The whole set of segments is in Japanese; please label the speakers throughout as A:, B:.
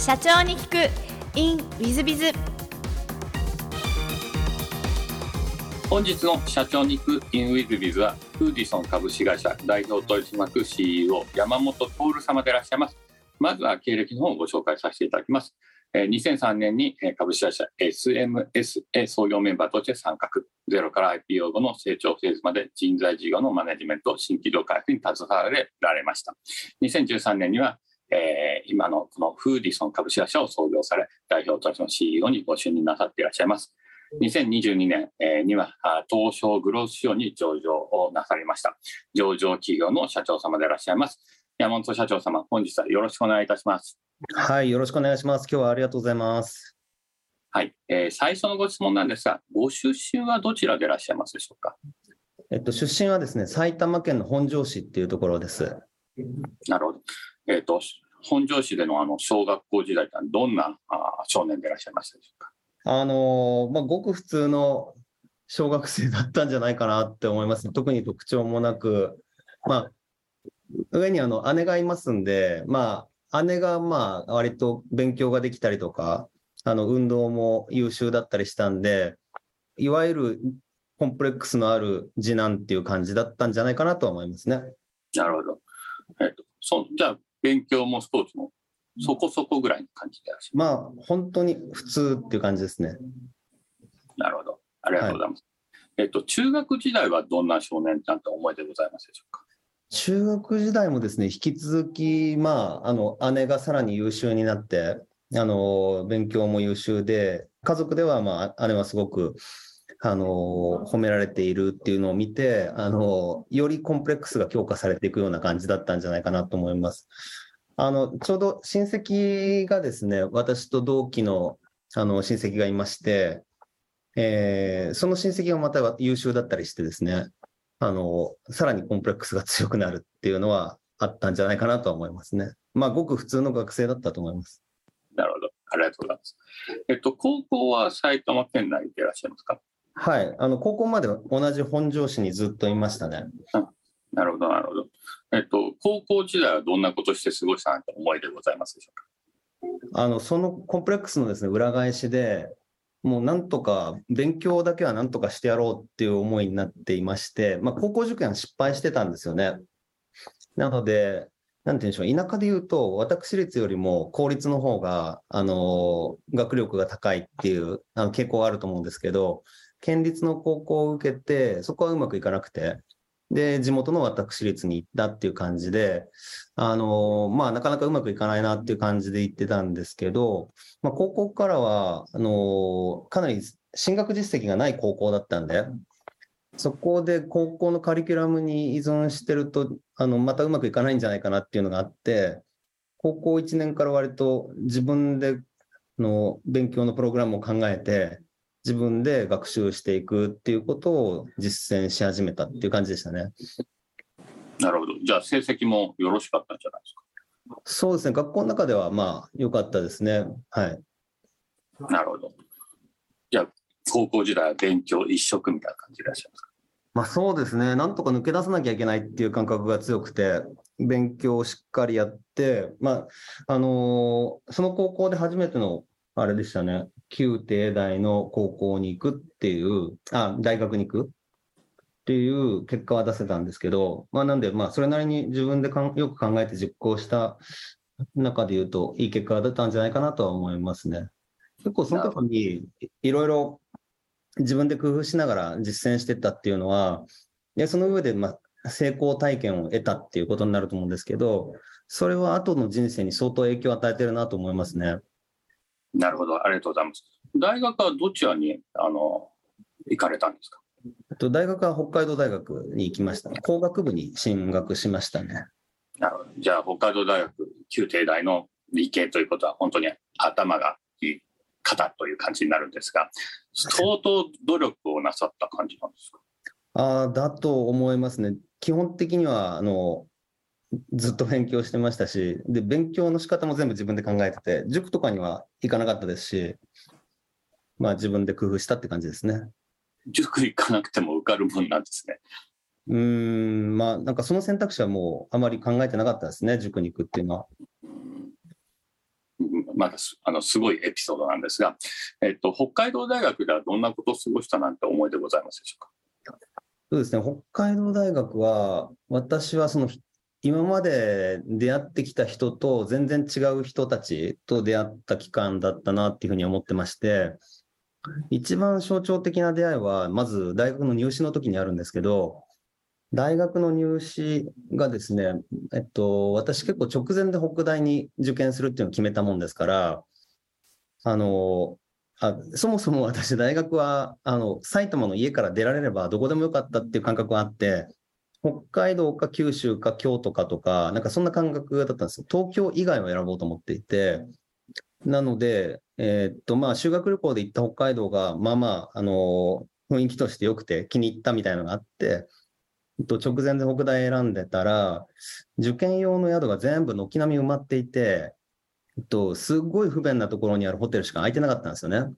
A: 社長に聞く。In ウィズビズ
B: 本日の社長に行く in with biz はフーディソン株式会社代表取締役 CEO 山本徹様でいらっしゃいます。まずは経歴の方をご紹介させていただきます。2003年に株式会社 SMS へ創業メンバーとして参画。ゼロから IPO 後の成長フェーズまで人材事業のマネジメント新規業開発に携わられました。2013年にはえー今のこのフーディソン株式会社を創業され代表取締役の CEO にご就任なさっていらっしゃいます2022年えーにはあ東証グロース市場に上場をなされました上場企業の社長様でいらっしゃいます山本社長様本日はよろしくお願いいたします
C: はい、よろしくお願いします。今日はありがとうございます。
B: はい、えー最初のご質問なんですが、ご出身はどちらでいらっしゃいますでしょうか？
C: えっと、出身はですね、埼玉県の本庄市っていうところです。
B: なるほど。えっ、と、本庄市でのあの小学校時代はどんなあー少年でいらっしゃいましたでしょうか？
C: あのーまあ、ごく普通の小学生だったんじゃないかなって思います。特に特徴もなく、まあ、上にあの姉がいますんで、まあ、姉がまあ、割と勉強ができたりとか、あの、運動も優秀だったりしたんで、いわゆるコンプレックスのある次男っていう感じだったんじゃないかなとは思いますね。
B: なるほど。えっ、と、そじゃあ、勉強もスポーツもそこそこぐらいの感じで
C: まあ、本当に普通っていう感じですね。
B: る。なるほど。ありがとうございます。えっ、と、中学時代はどんな少年ちゃんと思いでございますでしょうか？
C: 中学時代もですね、引き続き、まあ、あの、姉がさらに優秀になって、あの、勉強も優秀で、家族では、まあ、姉はすごく、あの、褒められているっていうのを見て、あの、よりコンプレックスが強化されていくような感じだったんじゃないかなと思います。あの、ちょうど親戚がですね、私と同期の、あの、親戚がいまして、えーその親戚がまた優秀だったりしてですね、あの、さらにコンプレックスが強くなるっていうのはあったんじゃないかなとは思いますね。まあ、ごく普通の学生だったと思います。
B: なるほど。ありがとうございます。えっ、と、高校は埼玉県内でいらっしゃいますか？
C: はい。あの、高校まで同じ本庄市にずっといましたね。
B: なるほど、なるほど。えっ、と、高校時代はどんなことして過ごしたなんて思いでございますでしょうか？
C: あの、そのコンプレックスのですね、裏返しで、もうなんとか、勉強だけはなんとかしてやろうっていう思いになっていまして、まあ、高校受験は失敗してたんですよね。なので、なんて言うんでしょう、田舎で言うと、私立よりも公立の方が、あの、学力が高いっていうあの傾向があると思うんですけど、県立の高校を受けて、そこはうまくいかなくて、で、地元の私立に行ったっていう感じで、あの、まあ、なかなかうまくいかないなっていう感じで行ってたんですけど、まあ、高校からは、あの、かなり進学実績がない高校だったんで、そこで高校のカリキュラムに依存してると、あの、またうまくいかないんじゃないかなっていうのがあって、高校1年から割と自分での勉強のプログラムを考えて、自分で学習していくっていうことを実践し始めたっていう感じでしたね。
B: なるほど。じゃあ、成績もよろしかったんじゃないですか？
C: そうですね、学校の中ではまあ良かったですね。はい。
B: なるほど。じゃあ、高校時代は勉強一色みたいな感じでいらっしゃいますか？
C: まあそうですね、なんとか抜け出さなきゃいけないっていう感覚が強くて、勉強をしっかりやって、まあ、あのーその高校で初めての、あれでしたね、旧帝大の高校に行くっていう、あ、大学に行くっていう結果は出せたんですけど、まあなんで、まあそれなりに自分でかんよく考えて実行した中で言うと、いい結果が出たんじゃないかなとは思いますね。結構その時にいろいろ自分で工夫しながら実践してったっていうのは、でその上で、ま、成功体験を得たっていうことになると思うんですけど、それは後の人生に相当影響を与えてるなと思いますね。
B: なるほど。ありがとうございます。大学はどちらに、あの、行かれたんですか？
C: と大学は北海道大学に行きましたね。工学部に進学しましたね。
B: なるほど。じゃあ、北海道大学、旧帝大の理系ということは、本当に頭がいい方という感じになるんですが、相当努力をなさった感じなんですか？
C: ああ、だと思いますね。基本的には、あの、ずっと勉強してましたし、で、勉強の仕方も全部自分で考えてて、塾とかには行かなかったですし、まあ自分で工夫したって感じですね。
B: 塾行かなくても受かるもんなんですね。
C: うーん、まあなんかその選択肢はもうあまり考えてなかったですね、塾に行くっていうのは。
B: うんまたあのすごいエピソードなんですが、えっと、北海道大学ではどんなことを過ごしたなんて思いでございますでしょうか？
C: そうですね、北海道大学は、私はその今まで出会ってきた人と全然違う人たちと出会った期間だったなっていうふうに思ってまして、一番象徴的な出会いは、まず大学の入試の時にあるんですけど、大学の入試がですね、えっと、私結構直前で北大に受験するっていうのを決めたもんですから、あの、あそもそも私大学は、あの、埼玉の家から出られればどこでもよかったっていう感覚があって、北海道か九州か京都かとか、なんかそんな感覚だったんですよ。東京以外を選ぼうと思っていて、なので、えー、っと、まあ、修学旅行で行った北海道が、まあまあ、あの雰囲気として良くて気に入ったみたいなのがあって、えっと、直前で北大選んでたら、受験用の宿が全部軒並み埋まっていて、えっと、すごい不便なところにあるホテルしか空いてなかったんですよね。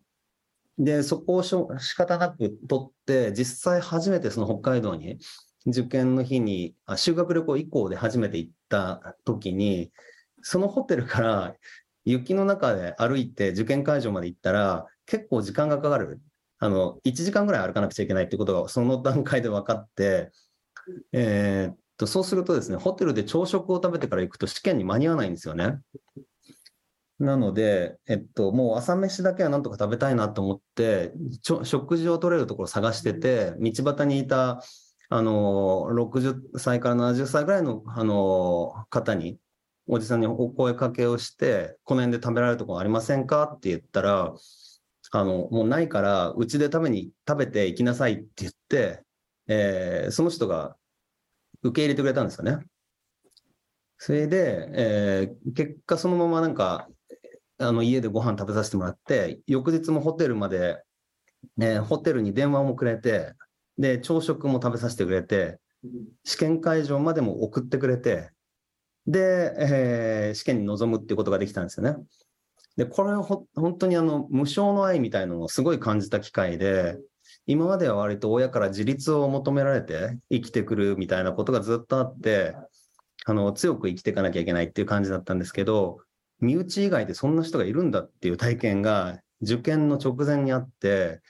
C: で、そこをしょ仕方なく取って、実際初めてその北海道に受験の日に、あ修学旅行以降で初めて行った時に、そのホテルから雪の中で歩いて受験会場まで行ったら、結構時間がかかる。あの、1時間ぐらい歩かなくちゃいけないってことが、その段階で分かって、えー、っと、そうするとですね、ホテルで朝食を食べてから行くと試験に間に合わないんですよね。なので、えっと、もう朝飯だけはなんとか食べたいなと思って、食事を取れるところ探してて、道端にいた、あの、60歳から70歳ぐらいの、あの、方に、おじさんにお声かけをして、この辺で食べられるとこありませんか？って言ったら、あの、もうないから、うちで食べに、食べて行きなさいって言って、えー、その人が受け入れてくれたんですよね。それで、えー、結果そのままなんか、あの家でご飯食べさせてもらって、翌日もホテルまで、ね、ホテルに電話もくれて、で、朝食も食べさせてくれて、試験会場までも送ってくれて、で、えー、試験に臨むっていうことができたんですよね。で、これはほ本当にあの無償の愛みたいなのをすごい感じた機会で、今までは割と親から自立を求められて生きてくるみたいなことがずっとあって、あの、強く生きていかなきゃいけないっていう感じだったんですけど、身内以外でそんな人がいるんだっていう体験が受験の直前にあって、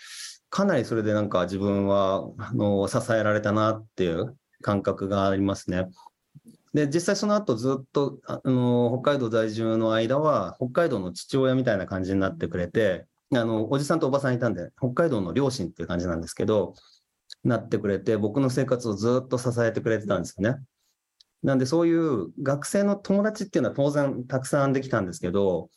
C: かなりそれでなんか自分は、あの、支えられたなっていう感覚がありますね。で、実際その後ずっと、あの、北海道在住の間は、北海道の父親みたいな感じになってくれて、あの、おじさんとおばさんいたんで、北海道の両親っていう感じなんですけど、なってくれて、僕の生活をずっと支えてくれてたんですよね。なんでそういう学生の友達っていうのは当然たくさんできたんですけど、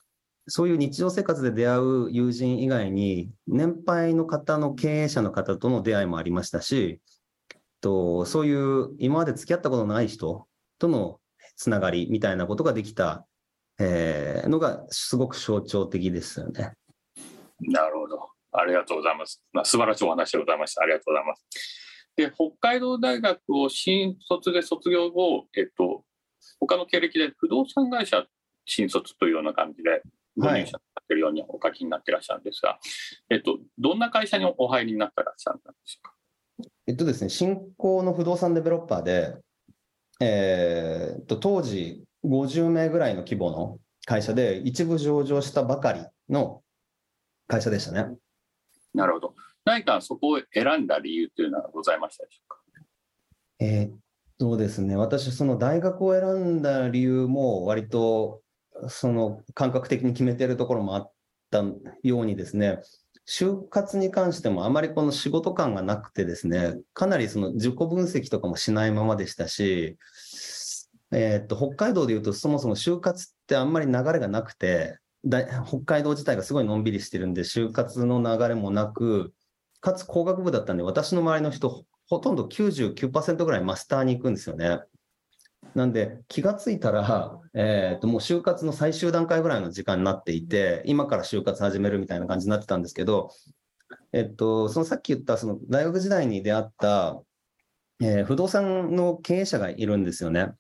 C: そういう日常生活で出会う友人以外に、年配の方の経営者の方との出会いもありましたし、とそういう今まで付き合ったことのない人とのつながりみたいなことができた、えー、のがすごく象徴的ですよね。
B: なるほど。ありがとうございます。まあ、素晴らしいお話でございました。ありがとうございます。で、北海道大学を新卒で卒業後、えっと、他の経歴で不動産会社新卒というような感じで、ご入社されてるようにお書きになってらっしゃるんですが、はい、えっと、どんな会社にお入りになってらっしゃるんでしょうか？
C: えっとですね、新興の不動産デベロッパーで、えー、っと当時50名ぐらいの規模の会社で、一部上場したばかりの会社でしたね。
B: なるほど。何かそこを選んだ理由というのはございましたでしょうか？
C: えー、っとですね、私、その大学を選んだ理由も割とその感覚的に決めてるところもあったようにですね、就活に関してもあまりこの仕事感がなくてですね、かなりその自己分析とかもしないままでしたし、えー、っと、北海道でいうとそもそも就活ってあんまり流れがなくて、北海道自体がすごいのんびりしてるんで、就活の流れもなく、かつ工学部だったんで、私の周りの人、ほとんど99%ぐらいマスターに行くんですよね。なんで、気がついたら、えー、ともう就活の最終段階ぐらいの時間になっていて、今から就活始めるみたいな感じになってたんですけど、えっと、そのさっき言ったその大学時代に出会った、えー、不動産の経営者がいるんですよね。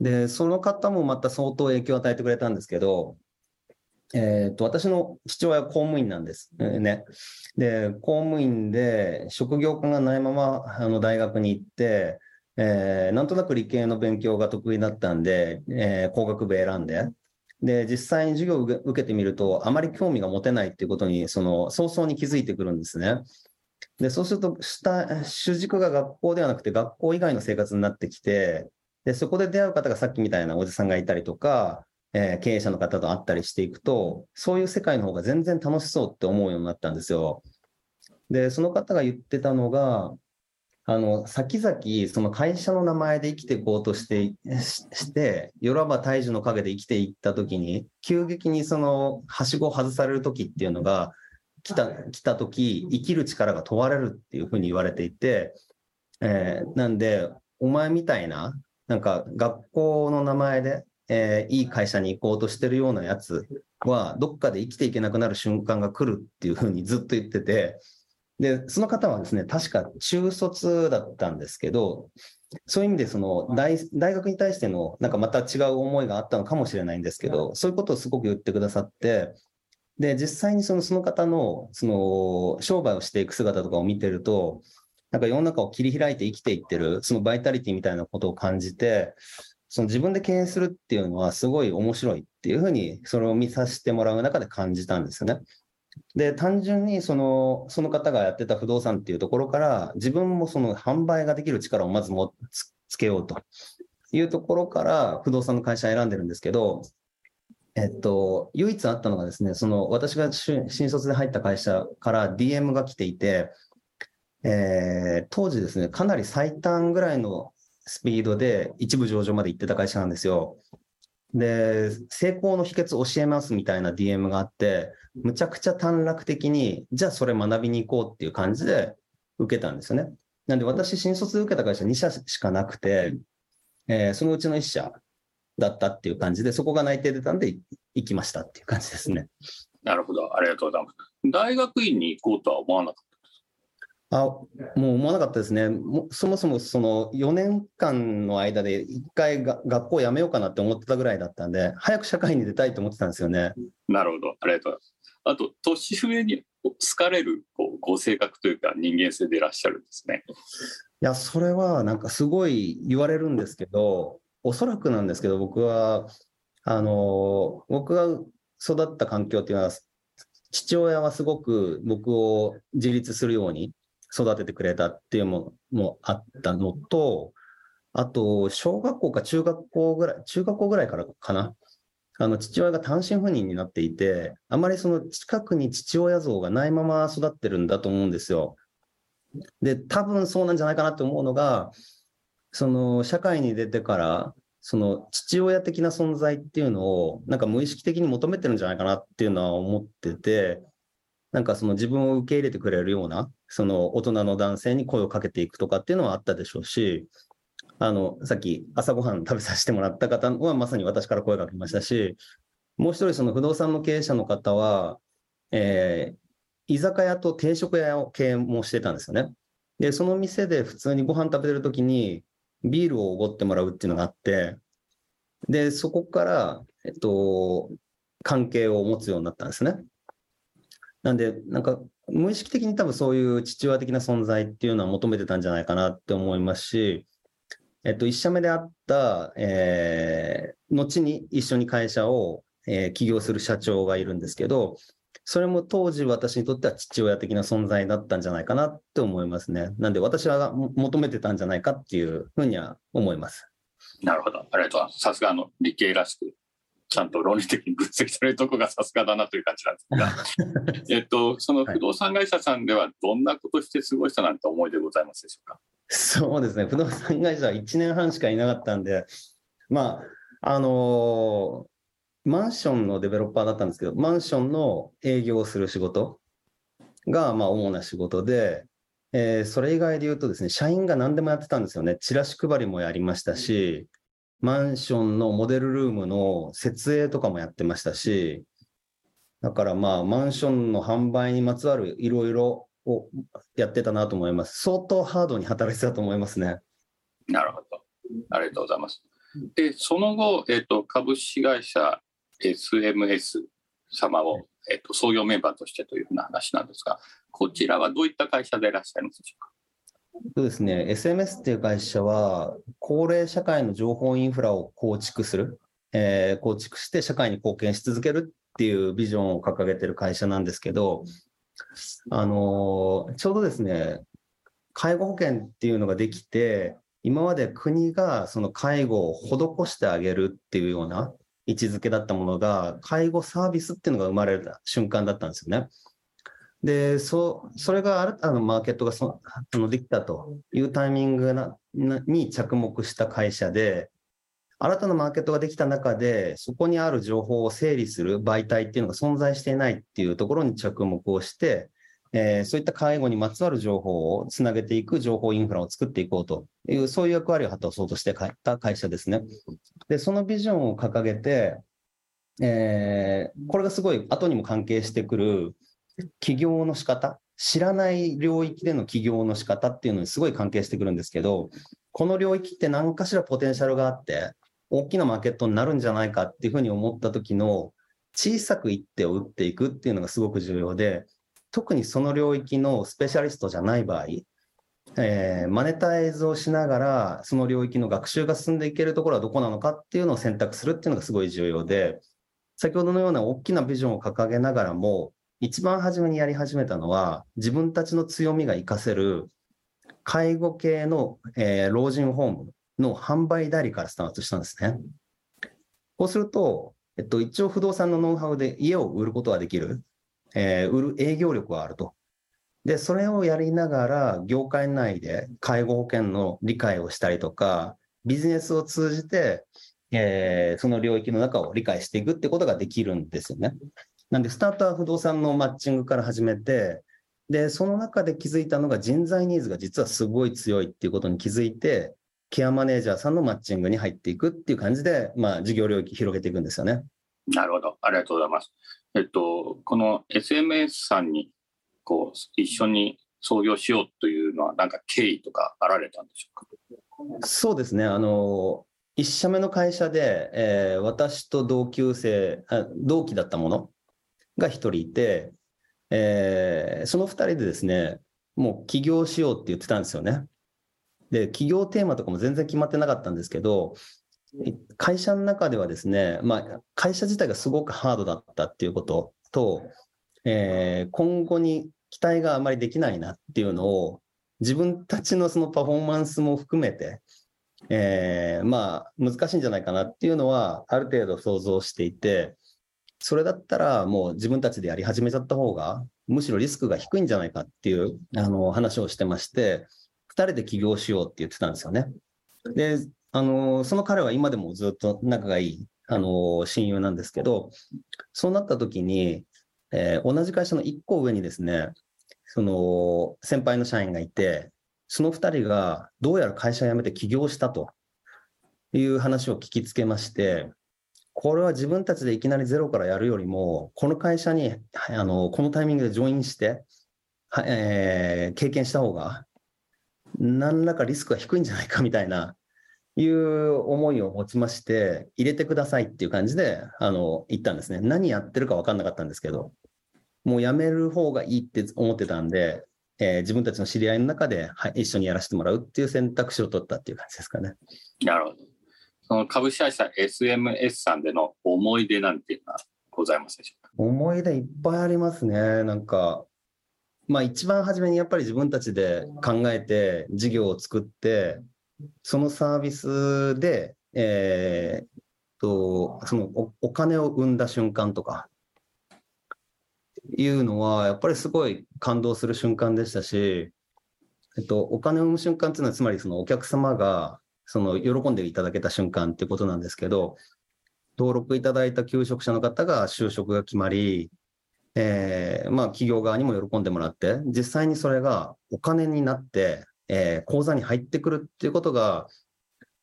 C: で、その方もまた相当影響を与えてくれたんですけど、えー、っと、私の父親は公務員なんです。えー、ね。で、公務員で職業科がないままあの大学に行って、えー、なんとなく理系の勉強が得意だったんで、えー、工学部選んで、で、実際に授業を受けてみると、あまり興味が持てないっていうことに、その早々に気づいてくるんですね。で、そうすると、した主軸が学校ではなくて、学校以外の生活になってきて、で、そこで出会う方がさっきみたいなおじさんがいたりとか、えー経営者の方と会ったりしていくと、そういう世界の方が全然楽しそうって思うようになったんですよ。で、その方が言ってたのが、あの、先々、その会社の名前で生きていこうとして、しして、よらば大樹の陰で生きていったときに、急激にその、はしごを外されるときっていうのが、来た、来たとき、生きる力が問われるっていうふうに言われていて、えーなんで、お前みたいな、なんか学校の名前で、えーいい会社に行こうとしてるようなやつは、どっかで生きていけなくなる瞬間が来るっていうふうにずっと言ってて、で、その方はですね、確か中卒だったんですけど、そういう意味でその大大学に対してのなんかまた違う思いがあったのかもしれないんですけど、そういうことをすごく言ってくださって、で、実際にそのその方のその商売をしていく姿とかを見てると、なんか世の中を切り開いて生きていってる、そのバイタリティみたいなことを感じて、その自分で経営するっていうのはすごい面白いっていうふうに、それを見させてもらう中で感じたんですよね。で、単純にその、その方がやってた不動産っていうところから、自分もその販売ができる力をまずもつつけようというところから、不動産の会社選んでるんですけど、えっと、唯一あったのがですね、その私が新卒で入った会社から DM が来ていて、えー当時ですね、かなり最短ぐらいのスピードで一部上場まで行ってた会社なんですよ。で、成功の秘訣教えますみたいな DM があって、むちゃくちゃ短絡的に、じゃあそれ学びに行こうっていう感じで受けたんですよね。なんで私、新卒で受けた会社2社しかなくて、えーそのうちの1社だったっていう感じで、そこが内定出たんで行きましたっていう感じですね。
B: なるほど、ありがとうございます。大学院に行こうとは思わなかっ
C: あ、もう思わなかったですね。もそもそもその4年間の間で一回が学校辞めようかなって思ってたぐらいだったんで、早く社会に出たいと思ってたんですよね。
B: た。なるほど、ありがとうございます。あと、年上に好かれるこうご性格というか人間性でいらっしゃるんですね。
C: いや、それはなんかすごい言われるんですけど、おそらくなんですけど、僕は、あの、僕が育った環境っていうのは、父親はすごく僕を自立するように育ててくれたっていうのももあったのと、あと、小学校か中学校ぐらい、中学校ぐらいからかな。あの、父親が単身赴任になっていて、あまりその近くに父親像がないまま育ってるんだと思うんですよ。で、多分そうなんじゃないかなと思うのが、その社会に出てから、その父親的な存在っていうのを、なんか無意識的に求めてるんじゃないかなっていうのは思ってて、なんかその自分を受け入れてくれるような、その大人の男性に声をかけていくとかっていうのはあったでしょうし、あの、さっき朝ごはん食べさせてもらった方はまさに私から声がけましたし、もう一人その不動産の経営者の方は、えー居酒屋と定食屋を経営もしてたんですよね。で、その店で普通にご飯食べてるときにビールをおごってもらうっていうのがあって、で、そこから、えっと、関係を持つようになったんですね。なんで、なんか、無意識的に多分そういう父親的な存在っていうのは求めてたんじゃないかなって思いますし、えっと、一社目であった、えー後に一緒に会社を、えー起業する社長がいるんですけど、それも当時私にとっては父親的な存在だったんじゃないかなって思いますね。なんで私は求めてたんじゃないかっていうふうには思います。
B: なるほど、ありがとうございます。さすがの理系らしく、ちゃんと論理的に分析されるとこがさすがだなという感じなんですが、えっと、その不動産会社さんではどんなことして過ごしたなんて思いでございますでしょうか？
C: そうですね。不動産会社は1年半しかいなかったんで、まあ、あのーマンションのデベロッパーだったんですけど、マンションの営業をする仕事が、まあ、主な仕事で、えーそれ以外で言うとですね、社員が何でもやってたんですよね。チラシ配りもやりましたし、マンションのモデルルームの設営とかもやってましたし、だからまあ、マンションの販売にまつわるいろいろをやってたなと思います。相当ハードに働いてたと思いますね。
B: なるほど。ありがとうございます。で、その後、えっと、株式会社 SMS 様を、えっと、創業メンバーとしてというふうな話なんですが、こちらはどういった会社でいらっしゃいますでしょうか？
C: そうですね、SMS っていう会社は、高齢社会の情報インフラを構築する、えー構築して社会に貢献し続けるっていうビジョンを掲げてる会社なんですけど、あのーちょうどですね、介護保険っていうのができて、今まで国がその介護を施してあげるっていうような位置づけだったものが、介護サービスっていうのが生まれた瞬間だったんですよね。で、そそれが新たなマーケットがそあのできたというタイミングなに着目した会社で、新たなマーケットができた中で、そこにある情報を整理する媒体っていうのが存在していないっていうところに着目をして、えーそういった介護にまつわる情報をつなげていく情報インフラを作っていこうという、そういう役割を果たそうとして買った会社ですね。で、そのビジョンを掲げて、えーこれがすごい後にも関係してくる起業の仕方、知らない領域での起業の仕方っていうのにすごい関係してくるんですけど、この領域って何かしらポテンシャルがあって、大きなマーケットになるんじゃないかっていうふうに思った時の小さく一手を打っていくっていうのがすごく重要で、特にその領域のスペシャリストじゃない場合、えーマネタイズをしながら、その領域の学習が進んでいけるところはどこなのかっていうのを選択するっていうのがすごい重要で、先ほどのような大きなビジョンを掲げながらも、一番初めにやり始めたのは、自分たちの強みが活かせる介護系の、えー老人ホームの販売代理からスタートしたんですね。こうすると、えっと、一応不動産のノウハウで家を売ることはできる、えー売る営業力はあると。で、それをやりながら、業界内で介護保険の理解をしたりとか、ビジネスを通じて、えーその領域の中を理解していくってことができるんですよね。なんで、スタートは不動産のマッチングから始めて、で、その中で気づいたのが人材ニーズが実はすごい強いっていうことに気づいて、ケアマネージャーさんのマッチングに入っていくっていう感じで、まあ、事業領域広げていくんですよね。
B: なるほど。ありがとうございます。えっと、この SMS さんに、こう、一緒に創業しようというのは、なんか経緯とかあられたんでしょうか？
C: そうですね。あの、一社目の会社で、えー私と同級生あ、同期だったものが一人いて、えーその二人でですね、もう起業しようって言ってたんですよね。で、起業テーマとかも全然決まってなかったんですけど、会社の中ではですね、まあ、会社自体がすごくハードだったっていうことと、えー今後に期待があまりできないなっていうのを、自分たちのそのパフォーマンスも含めて、えーまあ、難しいんじゃないかなっていうのは、ある程度想像していて、それだったらもう自分たちでやり始めちゃった方が、むしろリスクが低いんじゃないかっていうあの話をしてまして、二人で起業しようって言ってたんですよね。で、あの、その彼は今でもずっと仲がいい、あの、親友なんですけど、そうなった時に、えー同じ会社の一個上にですね、その先輩の社員がいて、その二人がどうやら会社辞めて起業したという話を聞きつけまして、これは自分たちでいきなりゼロからやるよりも、この会社にあのこのタイミングでジョインして、はえー経験した方が、何らかリスクが低いんじゃないかみたいな、いう思いを持ちまして、入れてくださいっていう感じであの言ったんですね。何やってるか分かんなかったんですけど、もう辞める方がいいって思ってたんで、えー自分たちの知り合いの中で、はい、一緒にやらせてもらうっていう選択肢を取ったっていう感じですかね。
B: なるほど。その株式会社 SMS さんでの思い出なんていうのはございますでしょうか？
C: 思い出いっぱいありますね。なんか、まあ一番初めにやっぱり自分たちで考えて事業を作って、そのサービスで、えーと、そのおお金を生んだ瞬間とか、いうのは、やっぱりすごい感動する瞬間でしたし、えっと、お金を生む瞬間っていうのは、つまりそのお客様が、その喜んでいただけた瞬間ってことなんですけど、登録いただいた求職者の方が就職が決まり、えーまあ企業側にも喜んでもらって、実際にそれがお金になって、えー口座に入ってくるっていうことが、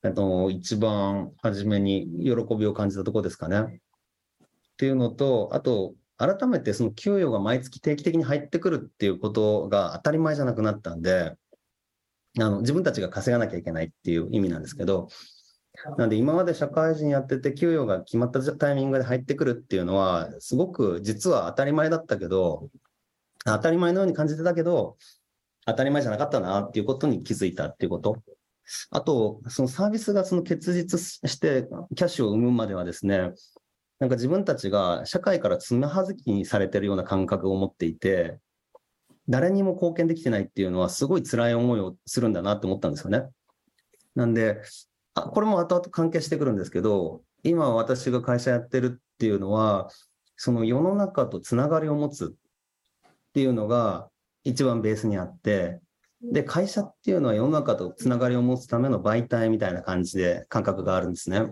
C: えっと、一番初めに喜びを感じたところですかね。っていうのと、あと、改めてその給与が毎月定期的に入ってくるっていうことが当たり前じゃなくなったんで、あの自分たちが稼がなきゃいけないっていう意味なんですけど、なんで今まで社会人やってて給与が決まったタイミングで入ってくるっていうのは、すごく実は当たり前だったけど、当たり前のように感じてたけど、当たり前じゃなかったなっていうことに気づいたっていうこと。あと、そのサービスがその結実してキャッシュを生むまではですね、なんか自分たちが社会からつまはずきにされてるような感覚を持っていて、誰にも貢献できてないっていうのはすごい辛い思いをするんだなって思ったんですよね。なんで、あこれも後々関係してくるんですけど、今私が会社やってるっていうのは、その世の中とつながりを持つっていうのが一番ベースにあって、で、会社っていうのは世の中とつながりを持つための媒体みたいな感じで感覚があるんですね。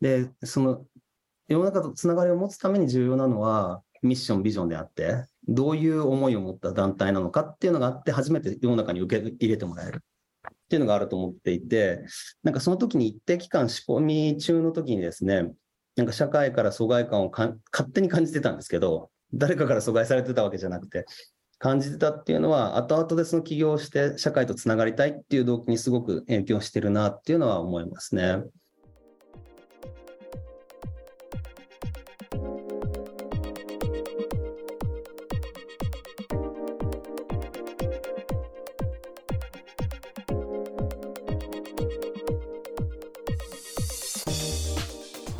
C: で、その世の中とつながりを持つために重要なのはミッション、ビジョンであって、どういう思いを持った団体なのかっていうのがあって、初めて世の中に受け入れてもらえるっていうのがあると思っていて、なんかその時に一定期間仕込み中の時にですね、なんか社会から疎外感を勝手に感じてたんですけど、誰かから阻害されてたわけじゃなくて、感じてたっていうのは、後々でその起業して社会とつながりたいっていう動機にすごく影響してるなっていうのは思いますね。